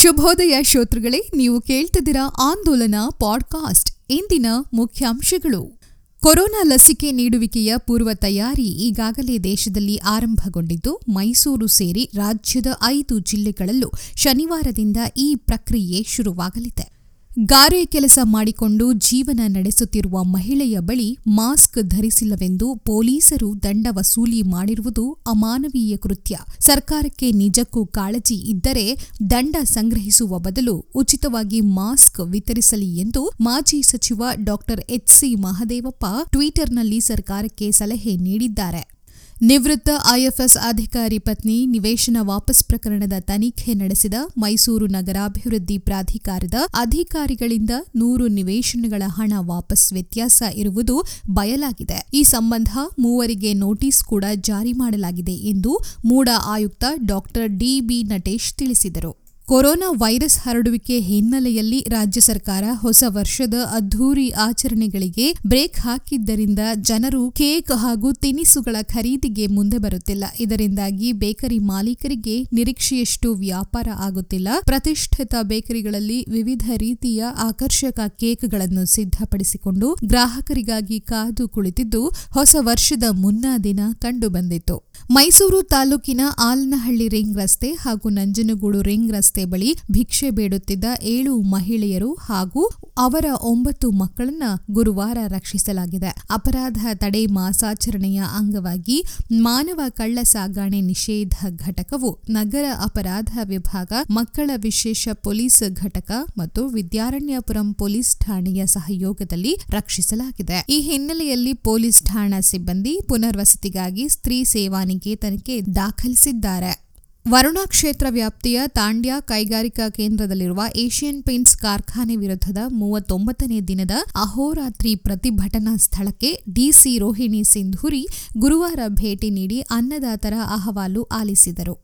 ಶುಭೋದಯ ಶ್ರೋತೃಗಳೇ, ನೀವು ಕೇಳ್ತಿದ್ದೀರಾ ಆಂದೋಲನ ಪಾಡ್ಕಾಸ್ಟ್. ಇಂದಿನ ಮುಖ್ಯಾಂಶಗಳು. ಕೊರೋನಾ ಲಸಿಕೆ ನೀಡುವಿಕೆಯ ಪೂರ್ವ ತಯಾರಿ ಈಗಾಗಲೇ ದೇಶದಲ್ಲಿ ಆರಂಭಗೊಂಡಿದ್ದು, ಮೈಸೂರು ಸೇರಿ ರಾಜ್ಯದ ಐದು ಜಿಲ್ಲೆಗಳಲ್ಲೂ ಶನಿವಾರದಿಂದ ಈ ಪ್ರಕ್ರಿಯೆ ಶುರುವಾಗಲಿದೆ. ಗಾರೆ ಕೆಲಸ ಮಾಡಿಕೊಂಡು ಜೀವನ ನಡೆಸುತ್ತಿರುವ ಮಹಿಳೆಯ ಬಳಿ ಮಾಸ್ಕ್ ಧರಿಸಿಲ್ಲವೆಂದು ಪೊಲೀಸರು ದಂಡ ವಸೂಲಿ ಮಾಡಿರುವುದು ಅಮಾನವೀಯ ಕೃತ್ಯ. ಸರ್ಕಾರಕ್ಕೆ ನಿಜಕ್ಕೂ ಕಾಳಜಿ ಇದ್ದರೆ ದಂಡ ಸಂಗ್ರಹಿಸುವ ಬದಲು ಉಚಿತವಾಗಿ ಮಾಸ್ಕ್ ವಿತರಿಸಲಿ ಎಂದು ಮಾಜಿ ಸಚಿವ ಡಾಕ್ಟರ್ ಎಚ್ಸಿ ಮಹದೇವಪ್ಪ ಟ್ವಿಟರ್ನಲ್ಲಿ ಸರ್ಕಾರಕ್ಕೆ ಸಲಹೆ ನೀಡಿದ್ದಾರೆ. ನಿವೃತ್ತ ಐಎಫ್ಎಸ್ ಅಧಿಕಾರಿ ಪತ್ನಿ ನಿವೇಶನ ವಾಪಸ್ ಪ್ರಕರಣದ ತನಿಖೆ ನಡೆಸಿದ ಮೈಸೂರು ನಗರಾಭಿವೃದ್ಧಿ ಪ್ರಾಧಿಕಾರದ ಅಧಿಕಾರಿಗಳಿಂದ ನೂರು ನಿವೇಶನಗಳ ಹಣ ವಾಪಸ್ ವ್ಯತ್ಯಾಸ ಇರುವುದು ಬಯಲಾಗಿದೆ. ಈ ಸಂಬಂಧ ಮೂವರಿಗೆ ನೋಟಿಸ್ ಕೂಡ ಜಾರಿ ಮಾಡಲಾಗಿದೆ ಎಂದು ಮೂಡ ಆಯುಕ್ತ ಡಾಕ್ಟರ್ ಡಿಬಿ ನಟೇಶ್ ತಿಳಿಸಿದರು. ಕೊರೋನಾ ವೈರಸ್ ಹರಡುವಿಕೆ ಹಿನ್ನೆಲೆಯಲ್ಲಿ ರಾಜ್ಯ ಸರ್ಕಾರ ಹೊಸ ವರ್ಷದ ಅದ್ಧೂರಿ ಆಚರಣೆಗಳಿಗೆ ಬ್ರೇಕ್ ಹಾಕಿದ್ದರಿಂದ ಜನರು ಕೇಕ್ ಹಾಗೂ ತಿನಿಸುಗಳ ಖರೀದಿಗೆ ಮುಂದೆ ಬರುತ್ತಿಲ್ಲ. ಇದರಿಂದಾಗಿ ಬೇಕರಿ ಮಾಲೀಕರಿಗೆ ನಿರೀಕ್ಷೆಯಷ್ಟು ವ್ಯಾಪಾರ ಆಗುತ್ತಿಲ್ಲ. ಪ್ರತಿಷ್ಠಿತ ಬೇಕರಿಗಳಲ್ಲಿ ವಿವಿಧ ರೀತಿಯ ಆಕರ್ಷಕ ಕೇಕ್ಗಳನ್ನು ಸಿದ್ಧಪಡಿಸಿಕೊಂಡು ಗ್ರಾಹಕರಿಗಾಗಿ ಕಾದು ಕುಳಿತಿದ್ದು ಹೊಸ ವರ್ಷದ ಮುನ್ನಾ ದಿನ ಕಂಡುಬಂದಿತ್ತು. ಮೈಸೂರು ತಾಲೂಕಿನ ಆಲನಹಳ್ಳಿ ರಿಂಗ್ ರಸ್ತೆ ಹಾಗೂ ನಂಜನಗೂಡು ರಿಂಗ್ ರಸ್ತೆ ಬಳಿ ಭಿಕ್ಷೆ ಬೇಡುತ್ತಿದ್ದ ಏಳು ಮಹಿಳೆಯರು ಹಾಗೂ ಅವರ ಒಂಬತ್ತು ಮಕ್ಕಳನ್ನ ಗುರುವಾರ ರಕ್ಷಿಸಲಾಗಿದೆ. ಅಪರಾಧ ತಡೆ ಮಾಸಾಚರಣೆಯ ಅಂಗವಾಗಿ ಮಾನವ ಕಳ್ಳ ಸಾಗಾಣೆ ನಿಷೇಧ ಘಟಕವು ನಗರ ಅಪರಾಧ ವಿಭಾಗ, ಮಕ್ಕಳ ವಿಶೇಷ ಪೊಲೀಸ್ ಘಟಕ ಮತ್ತು ವಿದ್ಯಾರಣ್ಯಪುರಂ ಪೊಲೀಸ್ ಠಾಣೆಯ ಸಹಯೋಗದಲ್ಲಿ ರಕ್ಷಿಸಲಾಗಿದೆ. ಈ ಹಿನ್ನೆಲೆಯಲ್ಲಿ ಪೊಲೀಸ್ ಠಾಣಾ ಸಿಬ್ಬಂದಿ ಪುನರ್ವಸತಿಗಾಗಿ ಸ್ತ್ರೀ ಸೇವಾನಿಕೇತನಕ್ಕೆ ದಾಖಲಿಸಿದ್ದಾರೆ. ವರುಣಾ ಕ್ಷೇತ್ರ ವ್ಯಾಪ್ತಿಯ ತಾಂಡ್ಯ ಕೈಗಾರಿಕಾ ಕೇಂದ್ರದಲ್ಲಿರುವ ಏಷ್ಯನ್ ಪೇಂಟ್ಸ್ ಕಾರ್ಖಾನೆ ವಿರುದ್ಧದ ಮೂವತ್ತೊಂಬತ್ತನೇ ದಿನದ ಅಹೋರಾತ್ರಿ ಪ್ರತಿಭಟನಾ ಸ್ಥಳಕ್ಕೆ ಡಿಸಿ ರೋಹಿಣಿ ಸಿಂಧೂರಿ ಗುರುವಾರ ಭೇಟಿ ನೀಡಿ ಅನ್ನದಾತರ ಅಹವಾಲು ಆಲಿಸಿದರು.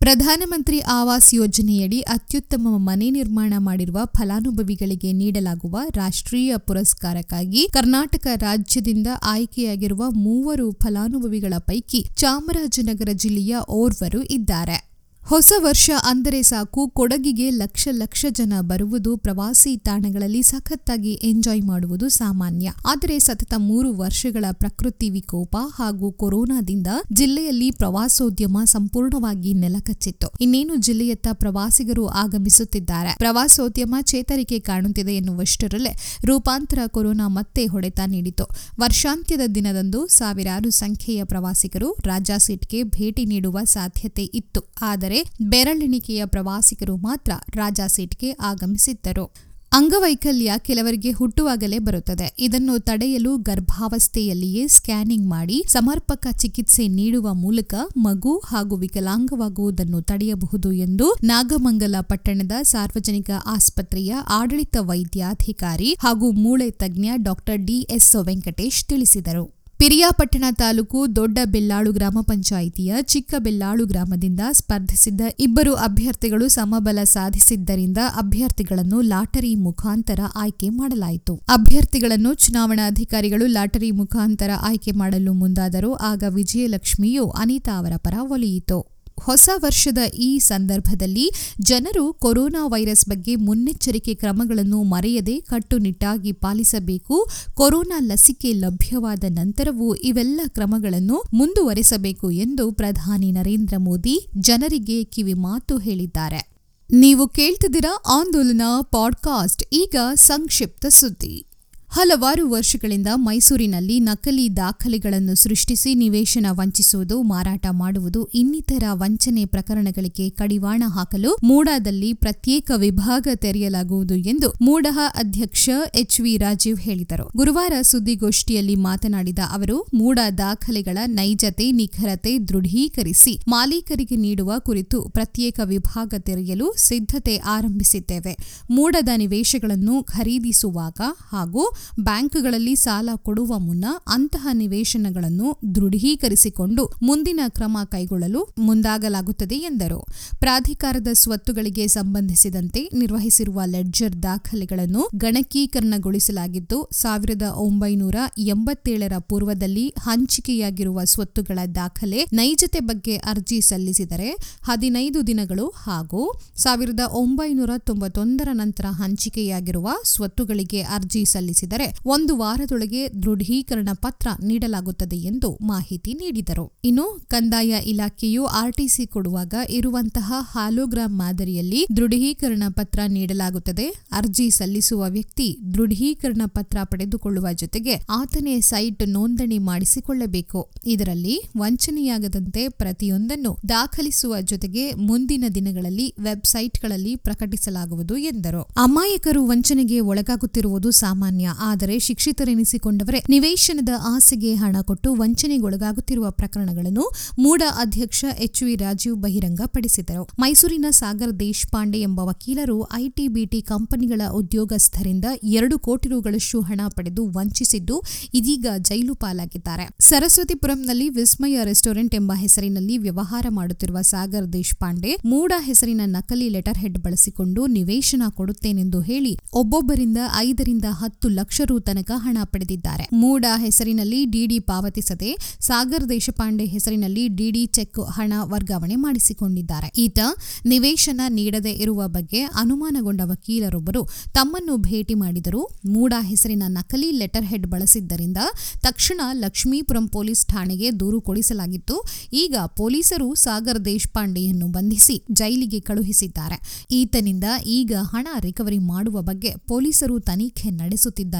ಪ್ರಧಾನಮಂತ್ರಿ ಆವಾಸ್ ಯೋಜನೆಯಡಿ ಅತ್ಯುತ್ತಮ ಮನೆ ನಿರ್ಮಾಣ ಮಾಡಿರುವ ಫಲಾನುಭವಿಗಳಿಗೆ ನೀಡಲಾಗುವ ರಾಷ್ಟ್ರೀಯ ಪುರಸ್ಕಾರಕ್ಕಾಗಿ ಕರ್ನಾಟಕ ರಾಜ್ಯದಿಂದ ಆಯ್ಕೆಯಾಗಿರುವ ಮೂವರು ಫಲಾನುಭವಿಗಳ ಪೈಕಿ ಚಾಮರಾಜನಗರ ಜಿಲ್ಲೆಯ ಓರ್ವರು ಇದ್ದಾರೆ. ಹೊಸ ವರ್ಷ ಅಂದರೆ ಸಾಕು. ಕೊಡಗಿಗೆ ಲಕ್ಷ ಲಕ್ಷ ಜನ ಬರುವುದು ಪ್ರವಾಸಿ ತಾಣಗಳಲ್ಲಿ ಸಖತ್ತಾಗಿ ಎಂಜಾಯ್ ಮಾಡುವುದು ಸಾಮಾನ್ಯ. ಆದರೆ ಸತತ ಮೂರು ವರ್ಷಗಳ ಪ್ರಕೃತಿ ವಿಕೋಪ ಹಾಗೂ ಕೊರೋನಾದಿಂದ ಜಿಲ್ಲೆಯಲ್ಲಿ ಪ್ರವಾಸೋದ್ಯಮ ಸಂಪೂರ್ಣವಾಗಿ ನೆಲಕಚ್ಚಿತ್ತು. ಇನ್ನೇನು ಜಿಲ್ಲೆಯತ್ತ ಪ್ರವಾಸಿಗರು ಆಗಮಿಸುತ್ತಿದ್ದಾರೆ. ಪ್ರವಾಸೋದ್ಯಮ ಚೇತರಿಕೆ ಕಾಣುತ್ತಿದೆ ಎನ್ನುವಷ್ಟರಲ್ಲೇ ರೂಪಾಂತರ ಕೊರೋನಾ ಮತ್ತೆ ಹೊಡೆತ ನೀಡಿತು ವರ್ಷಾಂತ್ಯದ ದಿನದಂದು ಸಾವಿರಾರು ಸಂಖ್ಯೆಯ ಪ್ರವಾಸಿಗರು ರಾಜಾ ಸೀಟ್ಗೆ ಭೇಟಿ ನೀಡುವ ಸಾಧ್ಯತೆ ಇತ್ತು. ಆದರೆ ಬೆರಳೆಣಿಕೆಯ ಪ್ರವಾಸಿಗರು ಮಾತ್ರ ರಾಜಾ ಸೀಟ್ಗೆ ಆಗಮಿಸಿದ್ದರು. ಅಂಗವೈಕಲ್ಯ ಕೆಲವರಿಗೆ ಹುಟ್ಟುವಾಗಲೇ ಬರುತ್ತದೆ. ಇದನ್ನು ತಡೆಯಲು ಗರ್ಭಾವಸ್ಥೆಯಲ್ಲಿಯೇ ಸ್ಕ್ಯಾನಿಂಗ್ ಮಾಡಿ ಸಮರ್ಪಕ ಚಿಕಿತ್ಸೆ ನೀಡುವ ಮೂಲಕ ಮಗು ಹಾಗೂ ವಿಕಲಾಂಗವಾಗುವುದನ್ನು ತಡೆಯಬಹುದು ಎಂದು ನಾಗಮಂಗಲ ಪಟ್ಟಣದ ಸಾರ್ವಜನಿಕ ಆಸ್ಪತ್ರೆಯ ಆಡಳಿತ ವೈದ್ಯಾಧಿಕಾರಿ ಹಾಗೂ ಮೂಳೆ ತಜ್ಞ ಡಾಕ್ಟರ್ ಡಿಎಸ್ ವೆಂಕಟೇಶ್ ತಿಳಿಸಿದರು. ಪಿರಿಯಾಪಟ್ಟಣ ತಾಲೂಕು ದೊಡ್ಡ ಬೆಲ್ಲಾಳು ಗ್ರಾಮ ಪಂಚಾಯಿತಿಯ ಚಿಕ್ಕ ಬೆಲ್ಲಾಳು ಗ್ರಾಮದಿಂದ ಸ್ಪರ್ಧಿಸಿದ್ದ ಇಬ್ಬರು ಅಭ್ಯರ್ಥಿಗಳು ಸಮಬಲ ಸಾಧಿಸಿದ್ದರಿಂದ ಅಭ್ಯರ್ಥಿಗಳನ್ನು ಲಾಟರಿ ಮುಖಾಂತರ ಆಯ್ಕೆ ಮಾಡಲಾಯಿತು. ಅಭ್ಯರ್ಥಿಗಳನ್ನು ಚುನಾವಣಾಧಿಕಾರಿಗಳು ಲಾಟರಿ ಮುಖಾಂತರ ಆಯ್ಕೆ ಮಾಡಲು ಮುಂದಾದರೂ ಆಗ ವಿಜಯಲಕ್ಷ್ಮಿಯು ಅನಿತಾ ಅವರ ಪರ ಒಲಿಯಿತು. ಹೊಸ ವರ್ಷದ ಈ ಸಂದರ್ಭದಲ್ಲಿ ಜನರು ಕೊರೋನಾ ವೈರಸ್ ಬಗ್ಗೆ ಮುನ್ನೆಚ್ಚರಿಕೆ ಕ್ರಮಗಳನ್ನು ಮರೆಯದೆ ಕಟ್ಟುನಿಟ್ಟಾಗಿ ಪಾಲಿಸಬೇಕು. ಕೊರೋನಾ ಲಸಿಕೆ ಲಭ್ಯವಾದ ನಂತರವೂ ಇವೆಲ್ಲ ಕ್ರಮಗಳನ್ನು ಮುಂದುವರೆಸಬೇಕು ಎಂದು ಪ್ರಧಾನಿ ನರೇಂದ್ರ ಮೋದಿ ಜನರಿಗೆ ಕಿವಿಮಾತು ಹೇಳಿದ್ದಾರೆ. ನೀವು ಕೇಳ್ತಿದ್ದೀರಾ ಆಂದೋಲನ ಪಾಡ್ಕಾಸ್ಟ್, ಈಗ ಸಂಕ್ಷಿಪ್ತ ಸುದ್ದಿ. ಹಲವಾರು ವರ್ಷಗಳಿಂದ ಮೈಸೂರಿನಲ್ಲಿ ನಕಲಿ ದಾಖಲೆಗಳನ್ನು ಸೃಷ್ಟಿಸಿ ನಿವೇಶನ ವಂಚಿಸುವುದು, ಮಾರಾಟ ಮಾಡುವುದು, ಇನ್ನಿತರ ವಂಚನೆ ಪ್ರಕರಣಗಳಿಗೆ ಕಡಿವಾಣ ಹಾಕಲು ಮೂಡಾದಲ್ಲಿ ಪ್ರತ್ಯೇಕ ವಿಭಾಗ ತೆರೆಯಲಾಗುವುದು ಎಂದು ಮೂಡಹ ಅಧ್ಯಕ್ಷ ಎಚ್ ವಿ ರಾಜೀವ್ ಹೇಳಿದರು. ಗುರುವಾರ ಸುದ್ದಿಗೋಷ್ಠಿಯಲ್ಲಿ ಮಾತನಾಡಿದ ಅವರು, ಮೂಡ ದಾಖಲೆಗಳ ನೈಜತೆ, ನಿಖರತೆ ದೃಢೀಕರಿಸಿ ಮಾಲೀಕರಿಗೆ ನೀಡುವ ಕುರಿತು ಪ್ರತ್ಯೇಕ ವಿಭಾಗ ತೆರೆಯಲು ಸಿದ್ಧತೆ ಆರಂಭಿಸಿದ್ದೇವೆ. ಮೂಡದ ನಿವೇಶಗಳನ್ನು ಖರೀದಿಸುವಾಗ ಹಾಗೂ ಬ್ಯಾಂಕ್ಗಳಲ್ಲಿ ಸಾಲ ಕೊಡುವ ಮುನ್ನ ಅಂತಹ ನಿವೇಶನಗಳನ್ನು ದೃಢೀಕರಿಸಿಕೊಂಡು ಮುಂದಿನ ಕ್ರಮ ಕೈಗೊಳ್ಳಲು ಮುಂದಾಗಲಾಗುತ್ತದೆ ಎಂದರು. ಪ್ರಾಧಿಕಾರದ ಸ್ವತ್ತುಗಳಿಗೆ ಸಂಬಂಧಿಸಿದಂತೆ ನಿರ್ವಹಿಸಿರುವ ಲೆಡ್ಜರ್ ದಾಖಲೆಗಳನ್ನು ಗಣಕೀಕರಣಗೊಳಿಸಲಾಗಿದ್ದು, ಸಾವಿರದ ಒಂಬೈನೂರ ಎಂಬತ್ತೇಳರ ಪೂರ್ವದಲ್ಲಿ ಹಂಚಿಕೆಯಾಗಿರುವ ಸ್ವತ್ತುಗಳ ದಾಖಲೆ ನೈಜತೆ ಬಗ್ಗೆ ಅರ್ಜಿ ಸಲ್ಲಿಸಿದರೆ ಹದಿನೈದು ದಿನಗಳು ಹಾಗೂ ಸಾವಿರದ ಒಂಬೈನೂರ ತೊಂಬತ್ತೊಂದರ ನಂತರ ಹಂಚಿಕೆಯಾಗಿರುವ ಸ್ವತ್ತುಗಳಿಗೆ ಅರ್ಜಿ ಸಲ್ಲಿಸಿದರೆ ಒಂದು ವಾರದೊಳಗೆ ದೃಢೀಕರಣ ಪತ್ರ ನೀಡಲಾಗುತ್ತದೆ ಎಂದು ಮಾಹಿತಿ ನೀಡಿದರು. ಇನ್ನು ಕಂದಾಯ ಇಲಾಖೆಯು ಆರ್ಟಿಸಿ ಕೊಡುವಾಗ ಇರುವಂತಹ ಹಾಲೋಗ್ರಾಮ್ ಮಾದರಿಯಲ್ಲಿ ದೃಢೀಕರಣ ಪತ್ರ ನೀಡಲಾಗುತ್ತದೆ. ಅರ್ಜಿ ಸಲ್ಲಿಸುವ ವ್ಯಕ್ತಿ ದೃಢೀಕರಣ ಪತ್ರ ಪಡೆದುಕೊಳ್ಳುವ ಜೊತೆಗೆ ಆತನೇ ಸೈಟ್ ನೋಂದಣಿ ಮಾಡಿಸಿಕೊಳ್ಳಬೇಕು. ಇದರಲ್ಲಿ ವಂಚನೆಯಾಗದಂತೆ ಪ್ರತಿಯೊಂದನ್ನು ದಾಖಲಿಸುವ ಜೊತೆಗೆ ಮುಂದಿನ ದಿನಗಳಲ್ಲಿ ವೆಬ್ಸೈಟ್ಗಳಲ್ಲಿ ಪ್ರಕಟಿಸಲಾಗುವುದು ಎಂದರು. ಅಮಾಯಕರು ವಂಚನೆಗೆ ಒಳಗಾಗುತ್ತಿರುವುದು ಸಾಮಾನ್ಯ. ಆದರೆ ಶಿಕ್ಷಿತರೆನಿಸಿಕೊಂಡವರೇ, ನಿವೇಶನದ ಆಸೆಗೆ ಹಣ ಕೊಟ್ಟು ವಂಚನೆಗೊಳಗಾಗುತ್ತಿರುವ ಪ್ರಕರಣಗಳನ್ನು ಮೂಡ ಅಧ್ಯಕ್ಷ ಎಚ್ ವಿ ರಾಜೀವ್ ಬಹಿರಂಗಪಡಿಸಿದರು. ಮೈಸೂರಿನ ಸಾಗರ್ ದೇಶಪಾಂಡೆ ಎಂಬ ವಕೀಲರು ಐಟಿಬಿಟಿ ಕಂಪನಿಗಳ ಉದ್ಯೋಗಸ್ಥರಿಂದ ಎರಡು ಕೋಟಿ ರುಗಳಷ್ಟು ಹಣ ಪಡೆದು ವಂಚಿಸಿದ್ದು ಇದೀಗ ಜೈಲು ಪಾಲಾಗಿದ್ದಾರೆ. ಸರಸ್ವತಿಪುರಂನಲ್ಲಿ ವಿಸ್ಮಯ ರೆಸ್ಟೋರೆಂಟ್ ಎಂಬ ಹೆಸರಿನಲ್ಲಿ ವ್ಯವಹಾರ ಮಾಡುತ್ತಿರುವ ಸಾಗರ್ ದೇಶಪಾಂಡೆ, ಮೂಡ ಹೆಸರಿನ ನಕಲಿ ಲೆಟರ್ ಹೆಡ್ ಬಳಸಿಕೊಂಡು ನಿವೇಶನ ಕೊಡುತ್ತೇನೆಂದು ಹೇಳಿ, ಒಬ್ಬೊಬ್ಬರಿಂದ ಐದರಿಂದ ಹತ್ತು ಲಕ್ಷ ರು ತನಕ ಹಣ ಪಡೆದಿದ್ದಾರೆ. ಮೂಡ ಹೆಸರಿನಲ್ಲಿ ಡಿಡಿ ಪಾವತಿಸದೆ ಸಾಗರ್ ದೇಶಪಾಂಡೆ ಹೆಸರಿನಲ್ಲಿ ಡಿಡಿ ಚೆಕ್ ಹಣ ವರ್ಗಾವಣೆ ಮಾಡಿಸಿಕೊಂಡಿದ್ದಾರೆ. ಈತ ನಿವೇಶನ ನೀಡದೇ ಇರುವ ಬಗ್ಗೆ ಅನುಮಾನಗೊಂಡ ವಕೀಲರೊಬ್ಬರು ತಮ್ಮನ್ನು ಭೇಟಿ ಮಾಡಿದರು ಮೂಡ ಹೆಸರಿನ ನಕಲಿ ಲೆಟರ್ ಹೆಡ್ ಬಳಸಿದ್ದರಿಂದ ತಕ್ಷಣ ಲಕ್ಷ್ಮೀಪುರಂ ಪೊಲೀಸ್ ಠಾಣೆಗೆ ದೂರು ಕೊಡಿಸಲಾಗಿತ್ತು. ಈಗ ಪೊಲೀಸರು ಸಾಗರ್ ದೇಶಪಾಂಡೆಯನ್ನು ಬಂಧಿಸಿ ಜೈಲಿಗೆ ಕಳುಹಿಸಿದ್ದಾರೆ. ಈತನಿಂದ ಈಗ ಹಣ ರಿಕವರಿ ಮಾಡುವ ಬಗ್ಗೆ ಪೊಲೀಸರು ತನಿಖೆ ನಡೆಸುತ್ತಿದ್ದಾರೆ.